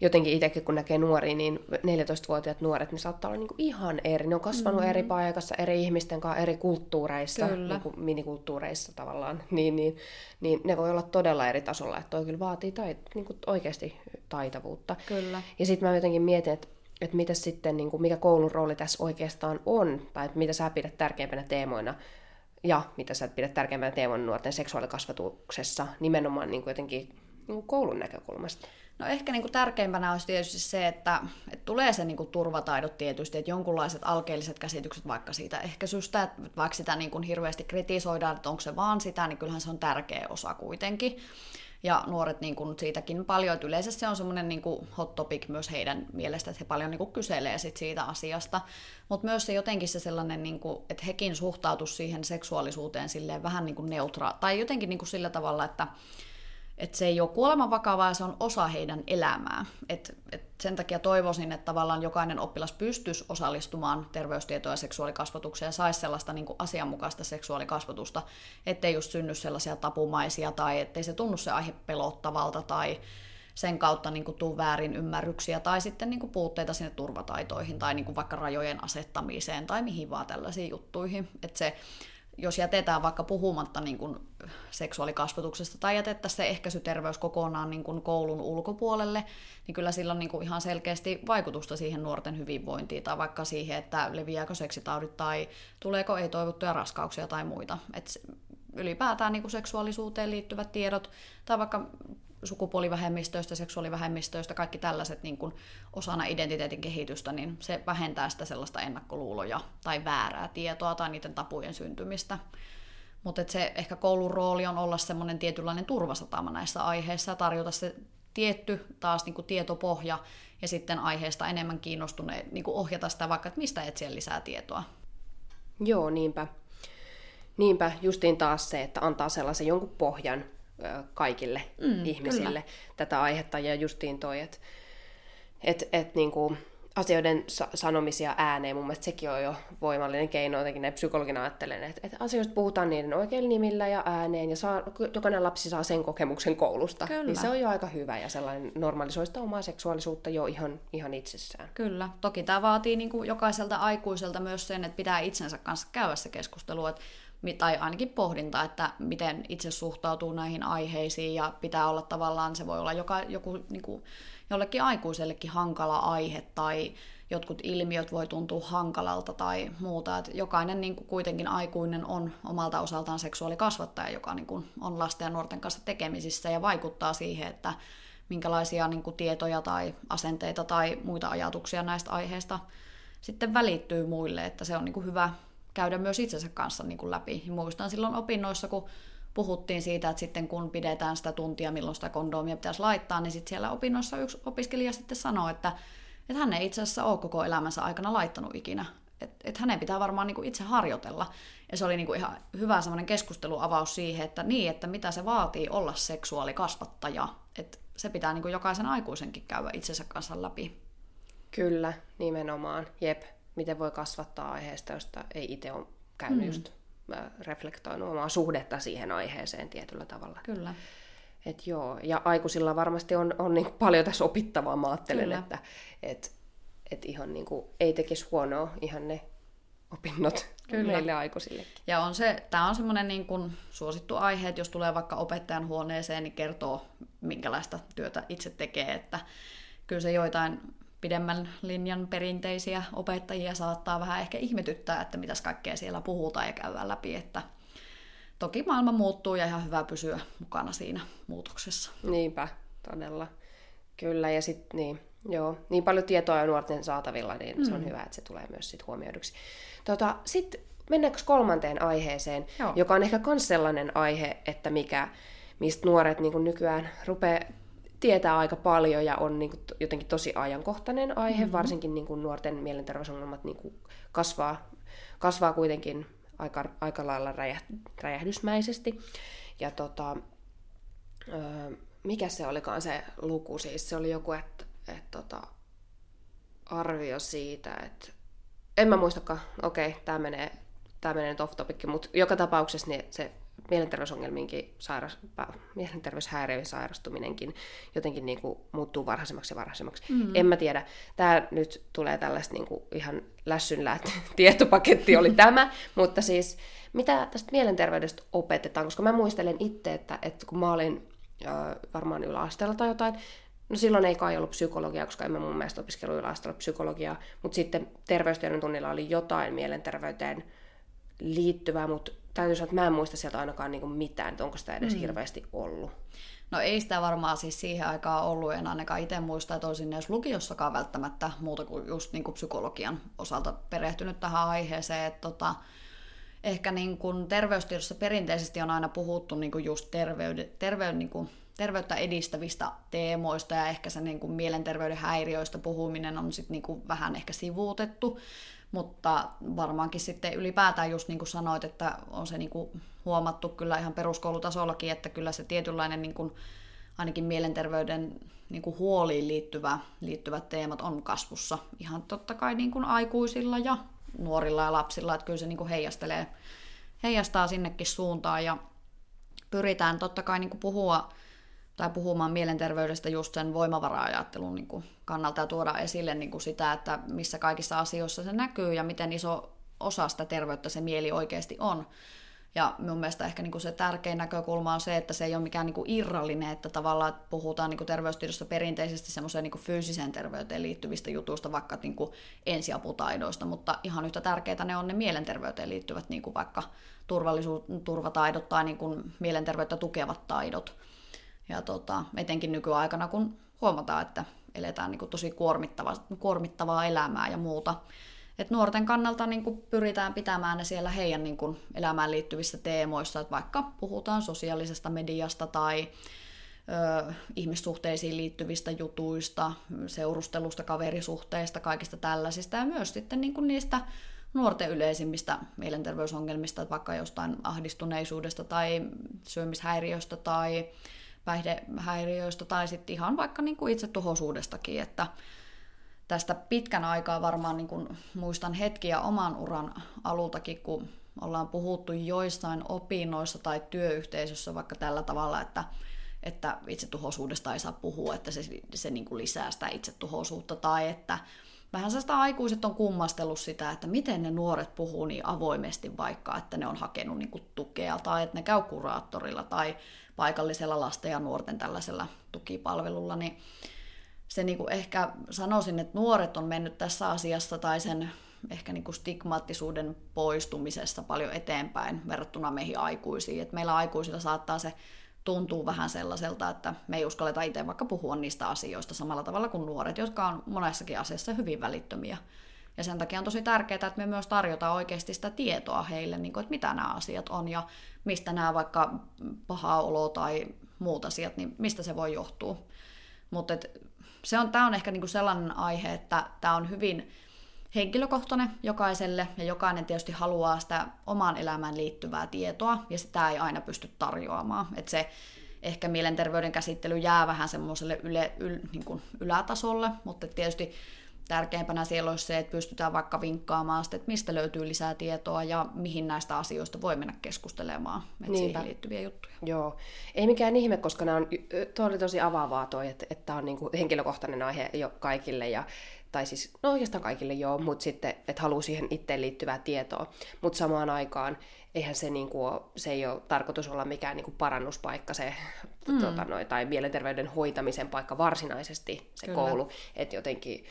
jotenkin itsekin kun näkee nuoria, niin 14-vuotiaat nuoret, niin saattaa olla niin kuin ihan eri. Ne on kasvanut mm. eri paikassa, eri ihmisten kanssa, eri kulttuureissa, niin kuin minikulttuureissa tavallaan. Niin, niin, niin ne voi olla todella eri tasolla, että toi kyllä vaatii tait, niin kuin oikeasti taitavuutta. Kyllä. Ja sitten mä jotenkin mietin, että että mitä sitten, niin kuin, mikä koulun rooli tässä oikeastaan on, tai että mitä sä pidät tärkeimpänä teemoina, ja mitä sä pidät tärkeimpänä teemoina nuorten seksuaalikasvatuksessa, nimenomaan niin kuin jotenkin niin kuin koulun näkökulmasta. No ehkä niin kuin tärkeimpänä olisi tietysti se, että, että tulee se niin kuin turvataidot tietysti, että jonkunlaiset alkeelliset käsitykset vaikka siitä ehkäisystä, että vaikka sitä niin kuin hirveästi kritisoidaan, että onko se vaan sitä, niin kyllähän se on tärkeä osa kuitenkin. Ja nuoret niin kuin siitäkin paljon, että yleensä se on semmoinen niin kuin hot topic myös heidän mielestä, että he paljon niin kuin kyselee sit siitä asiasta, mutta myös se jotenkin se sellainen, niin kuin, että hekin suhtautuu siihen seksuaalisuuteen silleen vähän niin kuin neutra, tai jotenkin niin kuin sillä tavalla, että että se ei ole kuoleman vakavaa, se on osa heidän elämää. Et, et sen takia toivoisin, että tavallaan jokainen oppilas pystyisi osallistumaan terveystietoa ja seksuaalikasvatukseen ja saisi sellaista niin kuin asianmukaista seksuaalikasvatusta, ettei just synny sellaisia tapumaisia tai ettei se tunnu se aihe pelottavalta tai sen kautta niin tuu väärin ymmärryksiä tai sitten niin kuin, puutteita sinne turvataitoihin tai niin kuin, vaikka rajojen asettamiseen tai mihin vaan tällaisiin juttuihin. Että se jos jätetään vaikka puhumatta niin kuin seksuaalikasvatuksesta tai jätettäisiin se ehkäisyterveys kokonaan niin kuin koulun ulkopuolelle, niin kyllä sillä on niin kuin ihan selkeästi vaikutusta siihen nuorten hyvinvointiin tai vaikka siihen, että leviääkö seksitaudit tai tuleeko ei-toivottuja raskauksia tai muita. Et ylipäätään niin kuin seksuaalisuuteen liittyvät tiedot tai vaikka sukupuolivähemmistöistä, seksuaalivähemmistöistä, kaikki tällaiset niin kuin osana identiteetin kehitystä, niin se vähentää sitä sellaista ennakkoluuloja tai väärää tietoa tai niiden tapujen syntymistä. Mutta se ehkä koulun rooli on olla semmoinen tietynlainen turvasatama näissä aiheissa ja tarjota se tietty taas niin kuin tietopohja ja sitten aiheesta enemmän kiinnostuneet niin kuin ohjata sitä vaikka, että mistä etsiä lisää tietoa. Joo, niinpä. Niinpä justiin taas se, että antaa sellaisen jonkun pohjan, kaikille mm, ihmisille kyllä. tätä aihetta. Ja justiin toi, että et, et, niinku, asioiden sa- sanomisia ääneen, mun mielestä sekin on jo voimallinen keino, jotenkin näin psykologina ajattelen, että, että asioista puhutaan niiden oikeilla nimillä ja ääneen, ja saa, jokainen lapsi saa sen kokemuksen koulusta, Kyllä. niin se on jo aika hyvä, ja sellainen normalisoista omaa seksuaalisuutta jo ihan, ihan itsessään. Kyllä, toki tämä vaatii niin kuin jokaiselta aikuiselta myös sen, että pitää itsensä kanssa käydä se keskustelu, että tai ainakin pohdinta, että miten itse suhtautuu näihin aiheisiin ja pitää olla tavallaan, se voi olla joka, joku niin kuin, jollekin aikuisellekin hankala aihe tai jotkut ilmiöt voi tuntua hankalalta tai muuta. Että jokainen niin kuin kuitenkin aikuinen on omalta osaltaan seksuaalikasvattaja, joka niin kuin on lasten ja nuorten kanssa tekemisissä ja vaikuttaa siihen, että minkälaisia niin kuin tietoja tai asenteita tai muita ajatuksia näistä aiheista sitten välittyy muille, että se on niin kuin hyvä, käydä myös itsensä kanssa niin kuin läpi. Ja muistan silloin opinnoissa, kun puhuttiin siitä, että sitten kun pidetään sitä tuntia, milloin sitä kondomia pitäisi laittaa, niin sitten siellä opinnoissa yksi opiskelija sitten sanoi, että, että hän ei itse asiassa ole koko elämänsä aikana laittanut ikinä. Että et hänen pitää varmaan niin kuin itse harjoitella. Ja se oli niin kuin ihan hyvä semmoinen keskusteluavaus siihen, että niin, että mitä se vaatii olla seksuaalikasvattaja. Että se pitää niin kuin jokaisen aikuisenkin käydä itsensä kanssa läpi. Kyllä, nimenomaan. Jep miten voi kasvattaa aiheesta, josta ei itse ole käynyt mm. just reflektoinut omaa suhdetta siihen aiheeseen tietyllä tavalla. Kyllä. Et joo, ja aikuisilla varmasti on, on niin paljon tässä opittavaa, mä ajattelen, Kyllä. että et, et ihan niin kuin, ei tekisi huonoa ihan ne opinnot Kyllä. meille aikuisillekin. Ja on se, tämä on semmoinen niin kuin suosittu aihe, että jos tulee vaikka opettajan huoneeseen, niin kertoo, minkälaista työtä itse tekee. Että kyllä se joitain pidemmän linjan perinteisiä opettajia saattaa vähän ehkä ihmetyttää, että mitäs kaikkea siellä puhutaan ja käydään läpi. Että toki maailma muuttuu ja ihan hyvä pysyä mukana siinä muutoksessa. Niinpä, todella. Kyllä, ja sitten niin, joo, niin paljon tietoa on nuorten saatavilla, niin mm. se on mm. hyvä, että se tulee myös sit huomioiduksi. Tota, sitten mennäänkö kolmanteen aiheeseen, Joo. joka on ehkä myös sellainen aihe, että mikä, mistä nuoret niin nykyään rupeaa tietää aika paljon ja on niin kuin, jotenkin tosi ajankohtainen aihe, mm-hmm. varsinkin niin kuin, nuorten mielenterveysongelmat niin kuin, kasvaa, kasvaa kuitenkin aika, aika lailla räjäh, räjähdysmäisesti. Ja tota, öö, mikä se olikaan se luku siis? Se oli joku, että et, tota, arvio siitä, että en mä muistakaan, okei, okay, tämä menee, tää menee nyt off topic, mutta joka tapauksessa niin se mielenterveysongelmiinkin sairas, mielenterveyshäiriöihin sairastuminenkin jotenkin niin kuin muuttuu varhaisemmaksi ja varhaisemmaksi. Mm-hmm. En mä tiedä. Tämä nyt tulee tällaista niin kuin ihan lässynläät tietopaketti oli tämä, mutta siis mitä tästä mielenterveydestä opetetaan, koska mä muistelen itse, että, että kun mä olin äh, varmaan yläasteella tai jotain, No silloin ei kai ollut psykologiaa, koska en mä mun mielestä opiskellut yläasteella psykologiaa, mutta sitten terveystiedon tunnilla oli jotain mielenterveyteen liittyvää, mutta täytyy sanoa, että mä en muista sieltä ainakaan niin mitään, että onko sitä edes mm. hirveästi ollut. No ei sitä varmaan siis siihen aikaan ollut, en ainakaan itse muista, että olisin edes lukiossakaan välttämättä muuta kuin just niin kuin psykologian osalta perehtynyt tähän aiheeseen. Että tota, ehkä niin kuin terveystiedossa perinteisesti on aina puhuttu niin kuin just terveyde, terveyden, niin kuin terveyttä edistävistä teemoista ja ehkä se niin kuin mielenterveyden häiriöistä puhuminen on sitten niin kuin vähän ehkä sivuutettu. Mutta varmaankin sitten ylipäätään just niin kuin sanoit, että on se niin kuin huomattu kyllä ihan peruskoulutasollakin, että kyllä se tietynlainen niin kuin, ainakin mielenterveyden niin kuin huoliin liittyvä, liittyvät teemat on kasvussa. Ihan totta kai niin kuin aikuisilla ja nuorilla ja lapsilla, että kyllä se niin kuin heijastelee, heijastaa sinnekin suuntaan ja pyritään totta kai niin kuin puhua tai puhumaan mielenterveydestä just sen voimavara-ajattelun niin kuin kannalta ja tuoda esille niin kuin sitä, että missä kaikissa asioissa se näkyy ja miten iso osa sitä terveyttä se mieli oikeasti on. Ja mun mielestä ehkä niin kuin se tärkein näkökulma on se, että se ei ole mikään niin kuin irrallinen, että tavallaan puhutaan niin kuin terveystiedossa perinteisesti semmoiseen niin fyysiseen terveyteen liittyvistä jutuista, vaikka niin kuin ensiaputaidoista, mutta ihan yhtä tärkeitä ne on ne mielenterveyteen liittyvät niin kuin vaikka turvallisuus, turvataidot tai niin kuin mielenterveyttä tukevat taidot. Ja tota, etenkin nykyaikana, kun huomataan, että eletään niin kuin tosi kuormittavaa, kuormittavaa elämää ja muuta. Et nuorten kannalta niin kuin pyritään pitämään ne siellä heidän niin kuin elämään liittyvissä teemoissa, että vaikka puhutaan sosiaalisesta mediasta tai ö, ihmissuhteisiin liittyvistä jutuista, seurustelusta, kaverisuhteista, kaikista tällaisista ja myös sitten niin kuin niistä nuorten yleisimmistä mielenterveysongelmista, vaikka jostain ahdistuneisuudesta tai syömishäiriöstä tai päihdehäiriöistä tai sitten ihan vaikka niin kuin itsetuhoisuudestakin, että tästä pitkän aikaa varmaan niin kuin muistan hetkiä oman uran alultakin, kun ollaan puhuttu joissain opinnoissa tai työyhteisössä vaikka tällä tavalla, että, että itsetuhoisuudesta ei saa puhua, että se, se niin kuin lisää sitä itsetuhoisuutta tai että vähän sitä aikuiset on kummastellut sitä, että miten ne nuoret puhuu niin avoimesti vaikka, että ne on hakenut niin tukea tai että ne käy kuraattorilla tai paikallisella lasten ja nuorten tällaisella tukipalvelulla, niin se niin kuin ehkä sanoisin, että nuoret on mennyt tässä asiassa tai sen ehkä niin kuin stigmaattisuuden poistumisessa paljon eteenpäin verrattuna meihin aikuisiin. Et meillä aikuisilla saattaa se tuntuu vähän sellaiselta, että me ei uskalleta itse vaikka puhua niistä asioista samalla tavalla kuin nuoret, jotka on monessakin asiassa hyvin välittömiä. Ja sen takia on tosi tärkeää, että me myös tarjotaan oikeasti sitä tietoa heille, niin kuin, että mitä nämä asiat on ja mistä nämä vaikka paha olo tai muut asiat, niin mistä se voi johtua. Mutta se on, tämä on ehkä niinku sellainen aihe, että tämä on hyvin henkilökohtainen jokaiselle, ja jokainen tietysti haluaa sitä omaan elämään liittyvää tietoa, ja sitä ei aina pysty tarjoamaan. Et se ehkä mielenterveyden käsittely jää vähän semmoiselle yle, yl, niin kuin ylätasolle, mutta tietysti tärkeimpänä siellä olisi se, että pystytään vaikka vinkkaamaan sitä, että mistä löytyy lisää tietoa ja mihin näistä asioista voi mennä keskustelemaan, että siihen liittyviä juttuja. Joo, ei mikään ihme, koska nämä on, tuo oli tosi avaavaa toi, että, että tämä on niin kuin henkilökohtainen aihe jo kaikille ja tai siis, no oikeastaan kaikille joo, mutta sitten, että haluaa siihen itteen liittyvää tietoa. Mutta samaan aikaan eihän se, niin kuin, se ei ole tarkoitus olla mikään niin kuin parannuspaikka se, mm. tota, noi, tai mielenterveyden hoitamisen paikka varsinaisesti se Kyllä. koulu. Että jotenkin,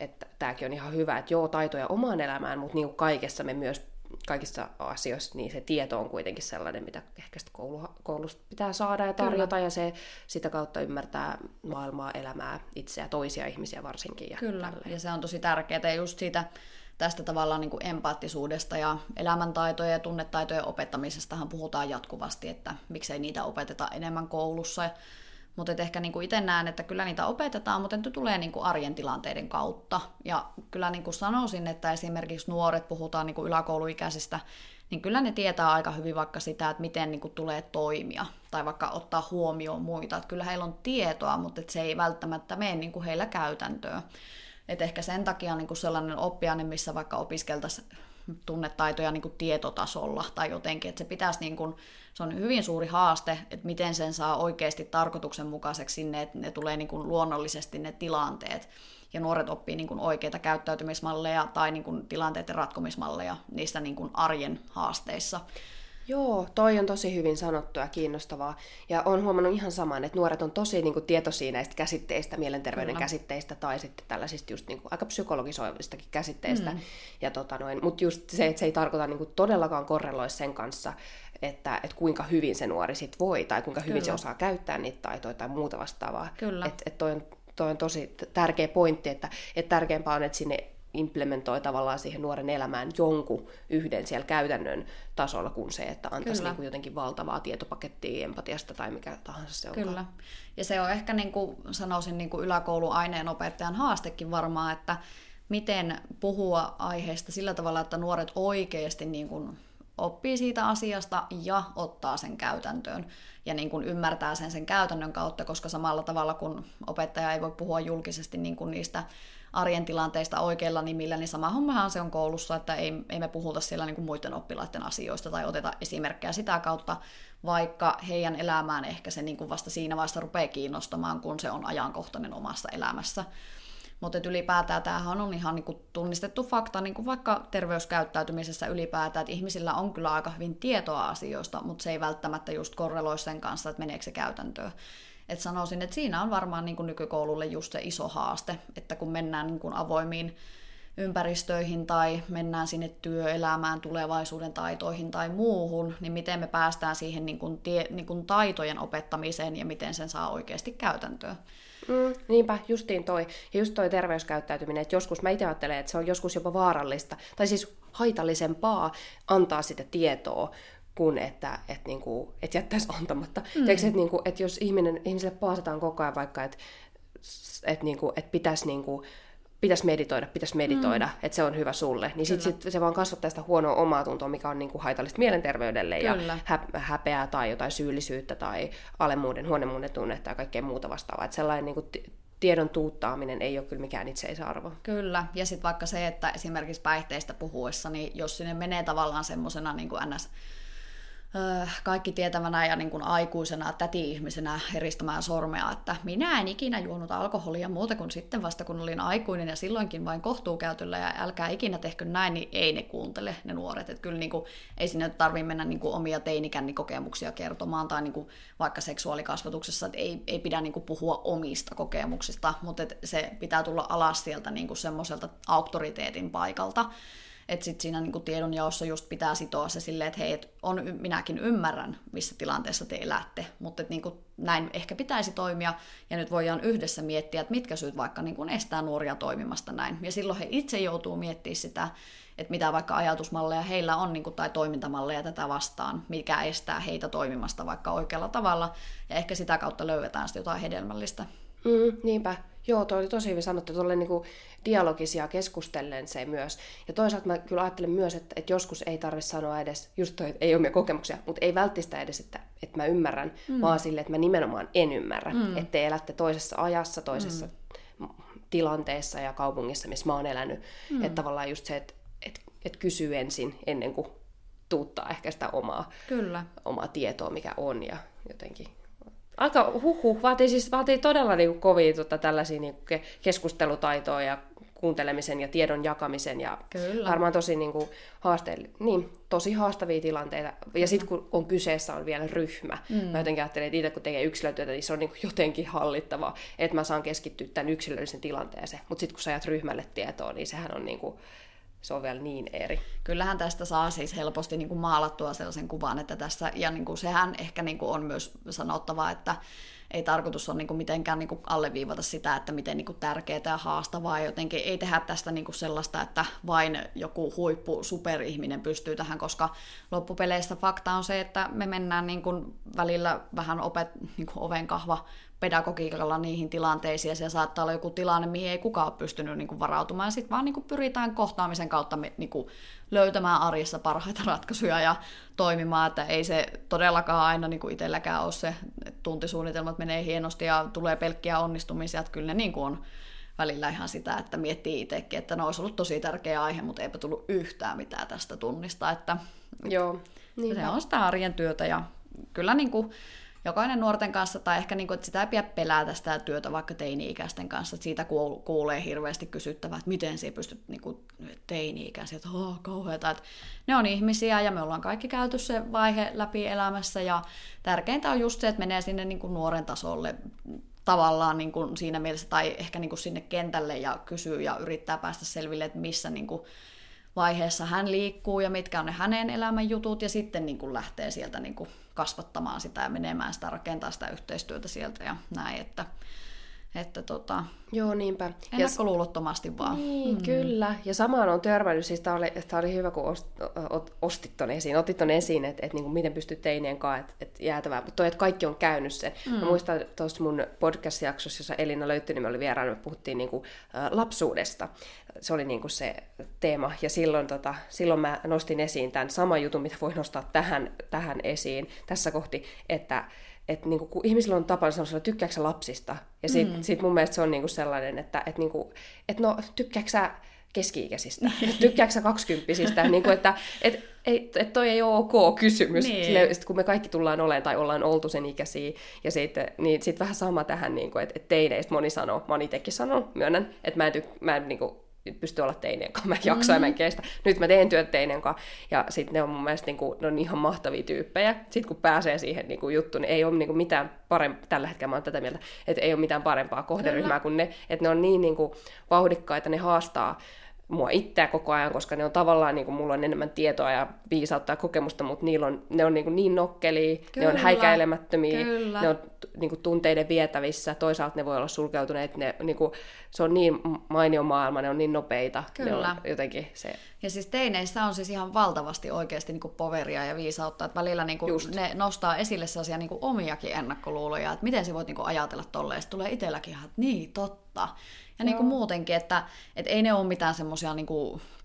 että tämäkin on ihan hyvä, että joo, taitoja omaan elämään, mutta niin kuin kaikessa me myös kaikissa asioissa, niin se tieto on kuitenkin sellainen, mitä ehkä koulu, koulusta pitää saada ja tarjota, Kyllä. ja se sitä kautta ymmärtää maailmaa, elämää, itseä, toisia ihmisiä varsinkin. Ja Kyllä, tälleen. ja se on tosi tärkeää, ja just siitä tästä tavallaan niin kuin empaattisuudesta ja elämäntaitojen ja tunnetaitojen opettamisestahan puhutaan jatkuvasti, että miksei niitä opeteta enemmän koulussa. Mutta ehkä niin kuin itse näen, että kyllä niitä opetetaan, mutta ne tulee niin kuin arjen tilanteiden kautta. Ja kyllä niin kuin sanoisin, että esimerkiksi nuoret, puhutaan niin kuin yläkouluikäisistä, niin kyllä ne tietää aika hyvin vaikka sitä, että miten niin kuin tulee toimia tai vaikka ottaa huomioon muita. Että kyllä heillä on tietoa, mutta se ei välttämättä mene niin kuin heillä käytäntöön. Et ehkä sen takia niin kuin sellainen oppiaine, missä vaikka opiskeltaisiin tunnetaitoja niin kuin tietotasolla tai jotenkin, että se pitäisi niin kuin, se on hyvin suuri haaste, että miten sen saa oikeasti tarkoituksenmukaiseksi sinne, että ne tulee niin kuin luonnollisesti ne tilanteet ja nuoret oppii niin kuin oikeita käyttäytymismalleja tai niin kuin tilanteiden ratkomismalleja niissä niin kuin arjen haasteissa. Joo, toi on tosi hyvin sanottu ja kiinnostavaa. Ja on huomannut ihan saman, että nuoret on tosi niin kuin, tietoisia näistä käsitteistä, mielenterveyden Kyllä. käsitteistä tai sitten tällaisista just niin kuin, aika psykologisoivistakin käsitteistä. Mm. Ja tota noin, mutta just se, että se ei tarkoita niin kuin, todellakaan korreloi sen kanssa, että, että kuinka hyvin se nuori sit voi tai kuinka hyvin Kyllä. se osaa käyttää niitä taitoja tai muuta vastaavaa. Kyllä. Et, et toi, on, toi on tosi tärkeä pointti, että, että tärkeämpää on, että sinne implementoi tavallaan siihen nuoren elämään jonkun yhden siellä käytännön tasolla kuin se, että antaisi niin kuin jotenkin valtavaa tietopakettia empatiasta tai mikä tahansa se on. Kyllä. Ja se on ehkä niin kuin sanoisin niin kuin yläkouluaineen opettajan haastekin varmaan, että miten puhua aiheesta sillä tavalla, että nuoret oikeasti niin kuin oppii siitä asiasta ja ottaa sen käytäntöön ja niin kuin ymmärtää sen sen käytännön kautta, koska samalla tavalla kun opettaja ei voi puhua julkisesti niin kuin niistä arjen tilanteista oikeilla nimillä, niin sama hommahan se on koulussa, että ei, ei me puhuta siellä niin kuin muiden oppilaiden asioista tai oteta esimerkkejä sitä kautta, vaikka heidän elämään ehkä se niin kuin vasta siinä vaiheessa rupeaa kiinnostamaan, kun se on ajankohtainen omassa elämässä. Mutta ylipäätään tämähän on ihan niin kuin tunnistettu fakta, kuin vaikka terveyskäyttäytymisessä ylipäätään, että ihmisillä on kyllä aika hyvin tietoa asioista, mutta se ei välttämättä just korreloi sen kanssa, että meneekö se käytäntöön. Et sanoisin, että siinä on varmaan niin kuin nykykoululle just se iso haaste, että kun mennään niin kuin avoimiin ympäristöihin tai mennään sinne työelämään, tulevaisuuden taitoihin tai muuhun, niin miten me päästään siihen niin kuin tie, niin kuin taitojen opettamiseen ja miten sen saa oikeasti käytäntöön. Mm, niinpä, justiin toi. Ja just toi terveyskäyttäytyminen, että joskus mä itse ajattelen, että se on joskus jopa vaarallista, tai siis haitallisempaa antaa sitä tietoa, kuin että, että, niin kuin, että jättäisi antamatta. Mm. Tiedätkö, että, niin kuin, että jos ihminen, ihmiselle paasataan koko ajan vaikka, että, että, niin kuin, että pitäisi, niin kuin, pitäisi meditoida, pitäisi meditoida, mm. että se on hyvä sulle, niin sitten sit se vaan kasvattaa sitä huonoa omaa tuntoa, mikä on niin kuin haitallista mielenterveydelle Kyllä. ja häpeää tai jotain syyllisyyttä tai alemmuuden, huonemmuuden tunnetta ja kaikkea muuta vastaavaa. Että sellainen niin kuin tiedon tuuttaaminen ei ole kyllä mikään itseisarvo. Kyllä, ja sitten vaikka se, että esimerkiksi päihteistä puhuessa, niin jos sinne menee tavallaan semmoisena niin ns kaikki tietävänä ja niin kuin aikuisena täti-ihmisenä heristämään sormea, että minä en ikinä juonut alkoholia muuta kuin sitten vasta kun olin aikuinen ja silloinkin vain kohtuukäytöllä ja älkää ikinä tehkö näin, niin ei ne kuuntele ne nuoret. Että kyllä niin kuin, ei sinne tarvitse mennä niin kuin omia teinikännikokemuksiä kertomaan tai niin kuin vaikka seksuaalikasvatuksessa, että ei, ei pidä niin kuin puhua omista kokemuksista, mutta se pitää tulla alas sieltä niin semmoiselta auktoriteetin paikalta. Että sitten siinä niinku tiedonjaossa just pitää sitoa se silleen, että hei, et on, minäkin ymmärrän, missä tilanteessa te elätte, mutta niinku näin ehkä pitäisi toimia, ja nyt voidaan yhdessä miettiä, että mitkä syyt vaikka niinku estää nuoria toimimasta näin. Ja silloin he itse joutuu miettimään sitä, että mitä vaikka ajatusmalleja heillä on niinku, tai toimintamalleja tätä vastaan, mikä estää heitä toimimasta vaikka oikealla tavalla, ja ehkä sitä kautta löydetään sitten jotain hedelmällistä. Mm, niinpä. Joo, tuo oli tosi hyvin sanottu, tuolle niinku dialogisia keskustellen se myös. Ja toisaalta mä kyllä ajattelen myös, että, että joskus ei tarvitse sanoa edes, just toi, ei omia kokemuksia, mutta ei välttämättä edes, että, että mä ymmärrän, mm. vaan sille, että mä nimenomaan en ymmärrä. Mm. Että te elätte toisessa ajassa, toisessa mm tilanteessa ja kaupungissa, missä mä oon elänyt. Mm. Että tavallaan just se, että et, et kysyy ensin ennen kuin tuuttaa ehkä sitä omaa, Kyllä. omaa tietoa, mikä on ja jotenkin aika huhu, vaatii siis vaatii todella niin kovia tota, tällaisia niin keskustelutaitoja ja kuuntelemisen ja tiedon jakamisen ja Kyllä. varmaan tosi niin kuin, haasteell- niin, tosi haastavia tilanteita. Ja sitten kun on kyseessä on vielä ryhmä, mm. mä jotenkin ajattelen, että itse kun tekee yksilötyötä, niin se on niin kuin jotenkin hallittavaa, että mä saan keskittyä tämän yksilöllisen tilanteeseen. Mutta sitten kun sä ajat ryhmälle tietoa, niin sehän on niin kuin, se on vielä niin eri. Kyllähän tästä saa siis helposti niin kuin maalattua sellaisen kuvan, että tässä, ja niin kuin sehän ehkä niin kuin on myös sanottava, että ei tarkoitus ole niin mitenkään niin alleviivata sitä, että miten niin tärkeää ja haastavaa, jotenkin ei tehdä tästä niin sellaista, että vain joku huippu superihminen pystyy tähän, koska loppupeleissä fakta on se, että me mennään niin välillä vähän opet, niin oven kahva pedagogiikalla niihin tilanteisiin, ja siellä saattaa olla joku tilanne, mihin ei kukaan ole pystynyt niin kuin varautumaan, sitten vaan niin kuin pyritään kohtaamisen kautta niin kuin löytämään arjessa parhaita ratkaisuja ja toimimaan, että ei se todellakaan aina niin kuin itselläkään ole se, että tuntisuunnitelmat menee hienosti ja tulee pelkkiä onnistumisia, että kyllä ne niin kuin on välillä ihan sitä, että miettii itsekin, että no olisi ollut tosi tärkeä aihe, mutta eipä tullut yhtään mitään tästä tunnista, että Joo, se on sitä arjen työtä ja kyllä niin kuin, jokainen nuorten kanssa, tai ehkä niin kuin, että sitä ei pidä pelätä sitä työtä vaikka teini-ikäisten kanssa, että siitä kuulee hirveästi kysyttävää, että miten se pystyt niin kuin teini-ikäisiä, että oh, kauheata. Että ne on ihmisiä ja me ollaan kaikki käyty se vaihe läpi elämässä ja tärkeintä on just se, että menee sinne niin kuin nuoren tasolle tavallaan niin kuin siinä mielessä, tai ehkä niin kuin sinne kentälle ja kysyy ja yrittää päästä selville, että missä niin kuin vaiheessa hän liikkuu ja mitkä on ne hänen elämän jutut ja sitten niin kuin lähtee sieltä niin kuin kasvattamaan sitä ja menemään sitä, rakentaa sitä yhteistyötä sieltä ja näin, että, että tota, Joo, niinpä. Ennakkoluulottomasti vaan. Niin, mm. kyllä. Ja samaan on törmännyt, siis tämä oli, tää oli hyvä, kun ost, ostit ton esiin, otit ton esiin, että et, niinku, miten pystyt teineen kanssa, että et jäätävää. Mutta toi, että kaikki on käynyt sen. Mm. Mä muistan tuossa mun podcast-jaksossa, jossa Elina löytyi, niin me oli vieraana, me puhuttiin niinku, ä, lapsuudesta. Se oli niinku se teema. Ja silloin, tota, silloin mä nostin esiin tämän saman jutun, mitä voi nostaa tähän, tähän esiin tässä kohti, että että niinku, kun ihmisillä on tapana sanoa, että tykkääksä lapsista? Ja sitten mm. sit mun mielestä se on niinku sellainen, että et niinku, et no, tykkääksä keski-ikäisistä? tykkääksä kaksikymppisistä? niinku, että et, ei, et toi ei ole ok kysymys, niin. Sille, sit kun me kaikki tullaan olemaan tai ollaan oltu sen ikäisiä, ja sitten niin sit vähän sama tähän, niin kuin, että et teineistä moni sanoo, mä oon itsekin sanonut, myönnän, että mä en, tyk, mä en niin kuin, pysty olla teinien kanssa, mä en jaksa mm. ja mä en kestä. Nyt mä teen työt teinien kanssa, ja sitten ne on mun mielestä niinku, ne on ihan mahtavia tyyppejä. Sitten kun pääsee siihen niinku, juttuun, niin ei ole niinku, mitään parempaa, tällä hetkellä mä oon tätä mieltä, että ei ole mitään parempaa kohderyhmää kuin ne, että ne on niin niinku, vauhdikkaita, ne haastaa mua itseä koko ajan, koska ne on tavallaan, niin kuin mulla on enemmän tietoa ja viisautta ja kokemusta, mutta niillä on, ne on niin, kuin niin nokkeliä, Kyllä. ne on häikäilemättömiä, Kyllä. ne on niin kuin tunteiden vietävissä, toisaalta ne voi olla sulkeutuneet, ne, niin kuin, se on niin mainio maailma, ne on niin nopeita, Kyllä. ne on jotenkin se... Ja siis teineissä on siis ihan valtavasti oikeasti niin kuin poveria ja viisautta, että välillä niin kuin ne nostaa esille sellaisia niin kuin omiakin ennakkoluuloja, että miten sä voit niin kuin ajatella tolleen, tulee itselläkin ihan, että niin, totta. Ja niin kuin muutenkin, että, että ei ne ole mitään semmoisia niin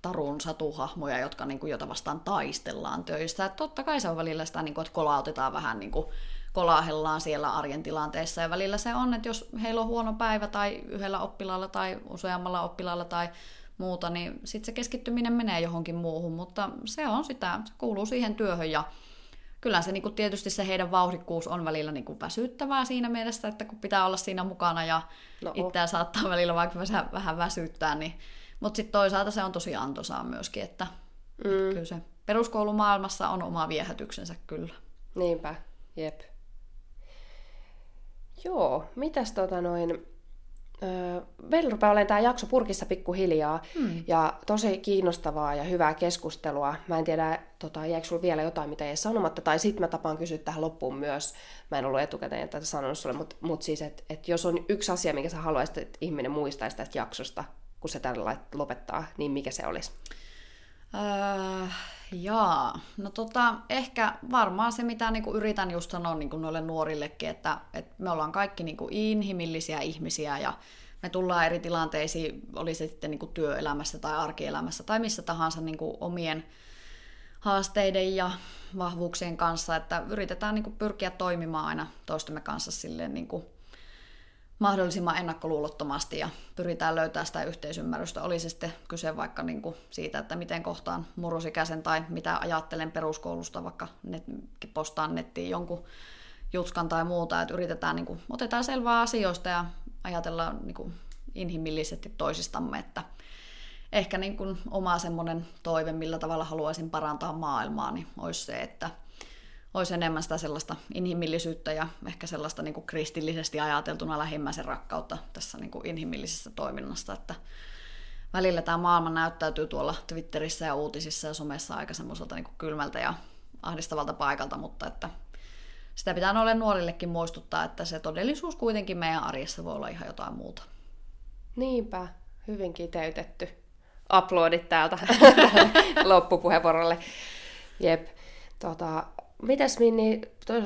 tarun satuhahmoja, jotka niin kuin, jota vastaan taistellaan töissä. Että totta kai se on välillä sitä, niin kuin, että kolautetaan vähän niin kuin, kolahellaan siellä arjen tilanteessa. Ja välillä se on, että jos heillä on huono päivä tai yhdellä oppilaalla tai useammalla oppilaalla tai muuta, niin sitten se keskittyminen menee johonkin muuhun, mutta se on sitä, se kuuluu siihen työhön ja kyllä se niin kuin tietysti se heidän vauhdikkuus on välillä niin kuin väsyttävää siinä mielessä, että kun pitää olla siinä mukana ja no, itseä saattaa välillä vaikka vähän väsyttää, niin mutta sitten toisaalta se on tosi antoisaa myöskin, että mm. kyllä se peruskoulumaailmassa on oma viehätyksensä kyllä. Niinpä, jep. Joo, mitäs tota noin, Meillä rupeaa olemaan tämä jakso purkissa pikkuhiljaa hmm. ja tosi kiinnostavaa ja hyvää keskustelua. Mä en tiedä, tota, jääkö sulla vielä jotain, mitä ei sanomatta, tai sitten mä tapaan kysyä tähän loppuun myös. Mä en ollut etukäteen tätä sanonut sulle, mutta mut siis, että et jos on yksi asia, mikä sä haluaisit, että ihminen muistaisi tästä jaksosta, kun se tällä lopettaa, niin mikä se olisi? Öö, jaa, no tota, ehkä varmaan se, mitä niinku yritän just sanoa niinku noille nuorillekin, että, että me ollaan kaikki niinku inhimillisiä ihmisiä ja me tullaan eri tilanteisiin, oli se sitten niinku työelämässä tai arkielämässä tai missä tahansa niinku omien haasteiden ja vahvuuksien kanssa, että yritetään niinku pyrkiä toimimaan aina toistemme kanssa silleen niinku mahdollisimman ennakkoluulottomasti ja pyritään löytämään sitä yhteisymmärrystä. Oli se sitten kyse vaikka niin kuin siitä, että miten kohtaan murrosikäisen tai mitä ajattelen peruskoulusta, vaikka net, postaan nettiin jonkun jutskan tai muuta, että yritetään, niin kuin, otetaan selvää asioista ja ajatellaan niin kuin, inhimillisesti toisistamme, että ehkä niin kuin oma semmoinen toive, millä tavalla haluaisin parantaa maailmaa, niin olisi se, että olisi enemmän sitä sellaista inhimillisyyttä ja ehkä sellaista niin kuin kristillisesti ajateltuna lähimmäisen rakkautta tässä niin kuin inhimillisessä toiminnassa, että välillä tämä maailma näyttäytyy tuolla Twitterissä ja uutisissa ja somessa aika semmoiselta niin kuin kylmältä ja ahdistavalta paikalta, mutta että sitä pitää noille nuorillekin muistuttaa, että se todellisuus kuitenkin meidän arjessa voi olla ihan jotain muuta. Niinpä, hyvin kiteytetty. Aplodit täältä loppupuheenvuorolle. Jep. Tota, mitäs Minni,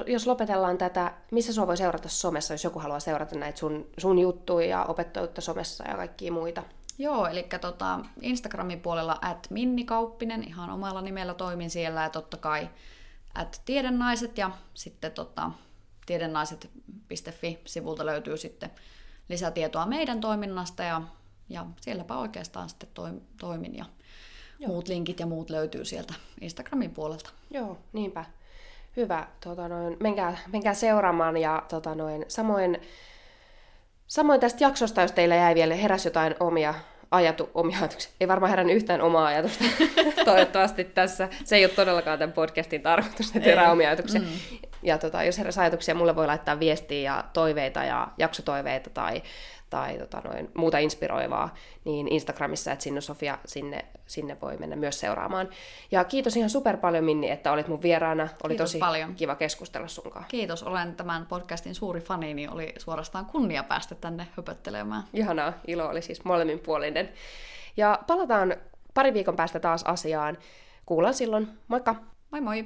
jos lopetellaan tätä, missä sua voi seurata somessa, jos joku haluaa seurata näitä sun, sun juttuja ja opettajuutta somessa ja kaikkia muita? Joo, eli tota, Instagramin puolella at Minni ihan omalla nimellä toimin siellä ja totta kai at tiedennaiset ja sitten tota, tiedennaiset.fi-sivulta löytyy sitten lisätietoa meidän toiminnasta ja, ja sielläpä oikeastaan sitten toimin ja Joo. muut linkit ja muut löytyy sieltä Instagramin puolelta. Joo, niinpä. Hyvä. Tota noin, menkää, menkää seuraamaan ja tota noin, samoin, samoin tästä jaksosta, jos teillä jäi vielä heräs jotain omia ajatu, omia ajatuksia. Ei varmaan herännyt yhtään omaa ajatusta toivottavasti tässä. Se ei ole todellakaan tämän podcastin tarkoitus, että herää omia ajatuksia. Mm. Ja tota, jos heräsi ajatuksia, mulle voi laittaa viestiä ja toiveita ja jaksotoiveita tai, tai tota noin, muuta inspiroivaa, niin Instagramissa, että Sinne Sofia, sinne, sinne voi mennä myös seuraamaan. Ja kiitos ihan super paljon Minni, että olit mun vieraana. Oli kiitos tosi paljon. kiva keskustella sunkaan. Kiitos, olen tämän podcastin suuri fani, niin oli suorastaan kunnia päästä tänne höpöttelemään. Ihanaa, ilo oli siis molemminpuolinen. Ja palataan pari viikon päästä taas asiaan. Kuullaan silloin. Moikka! Moi moi!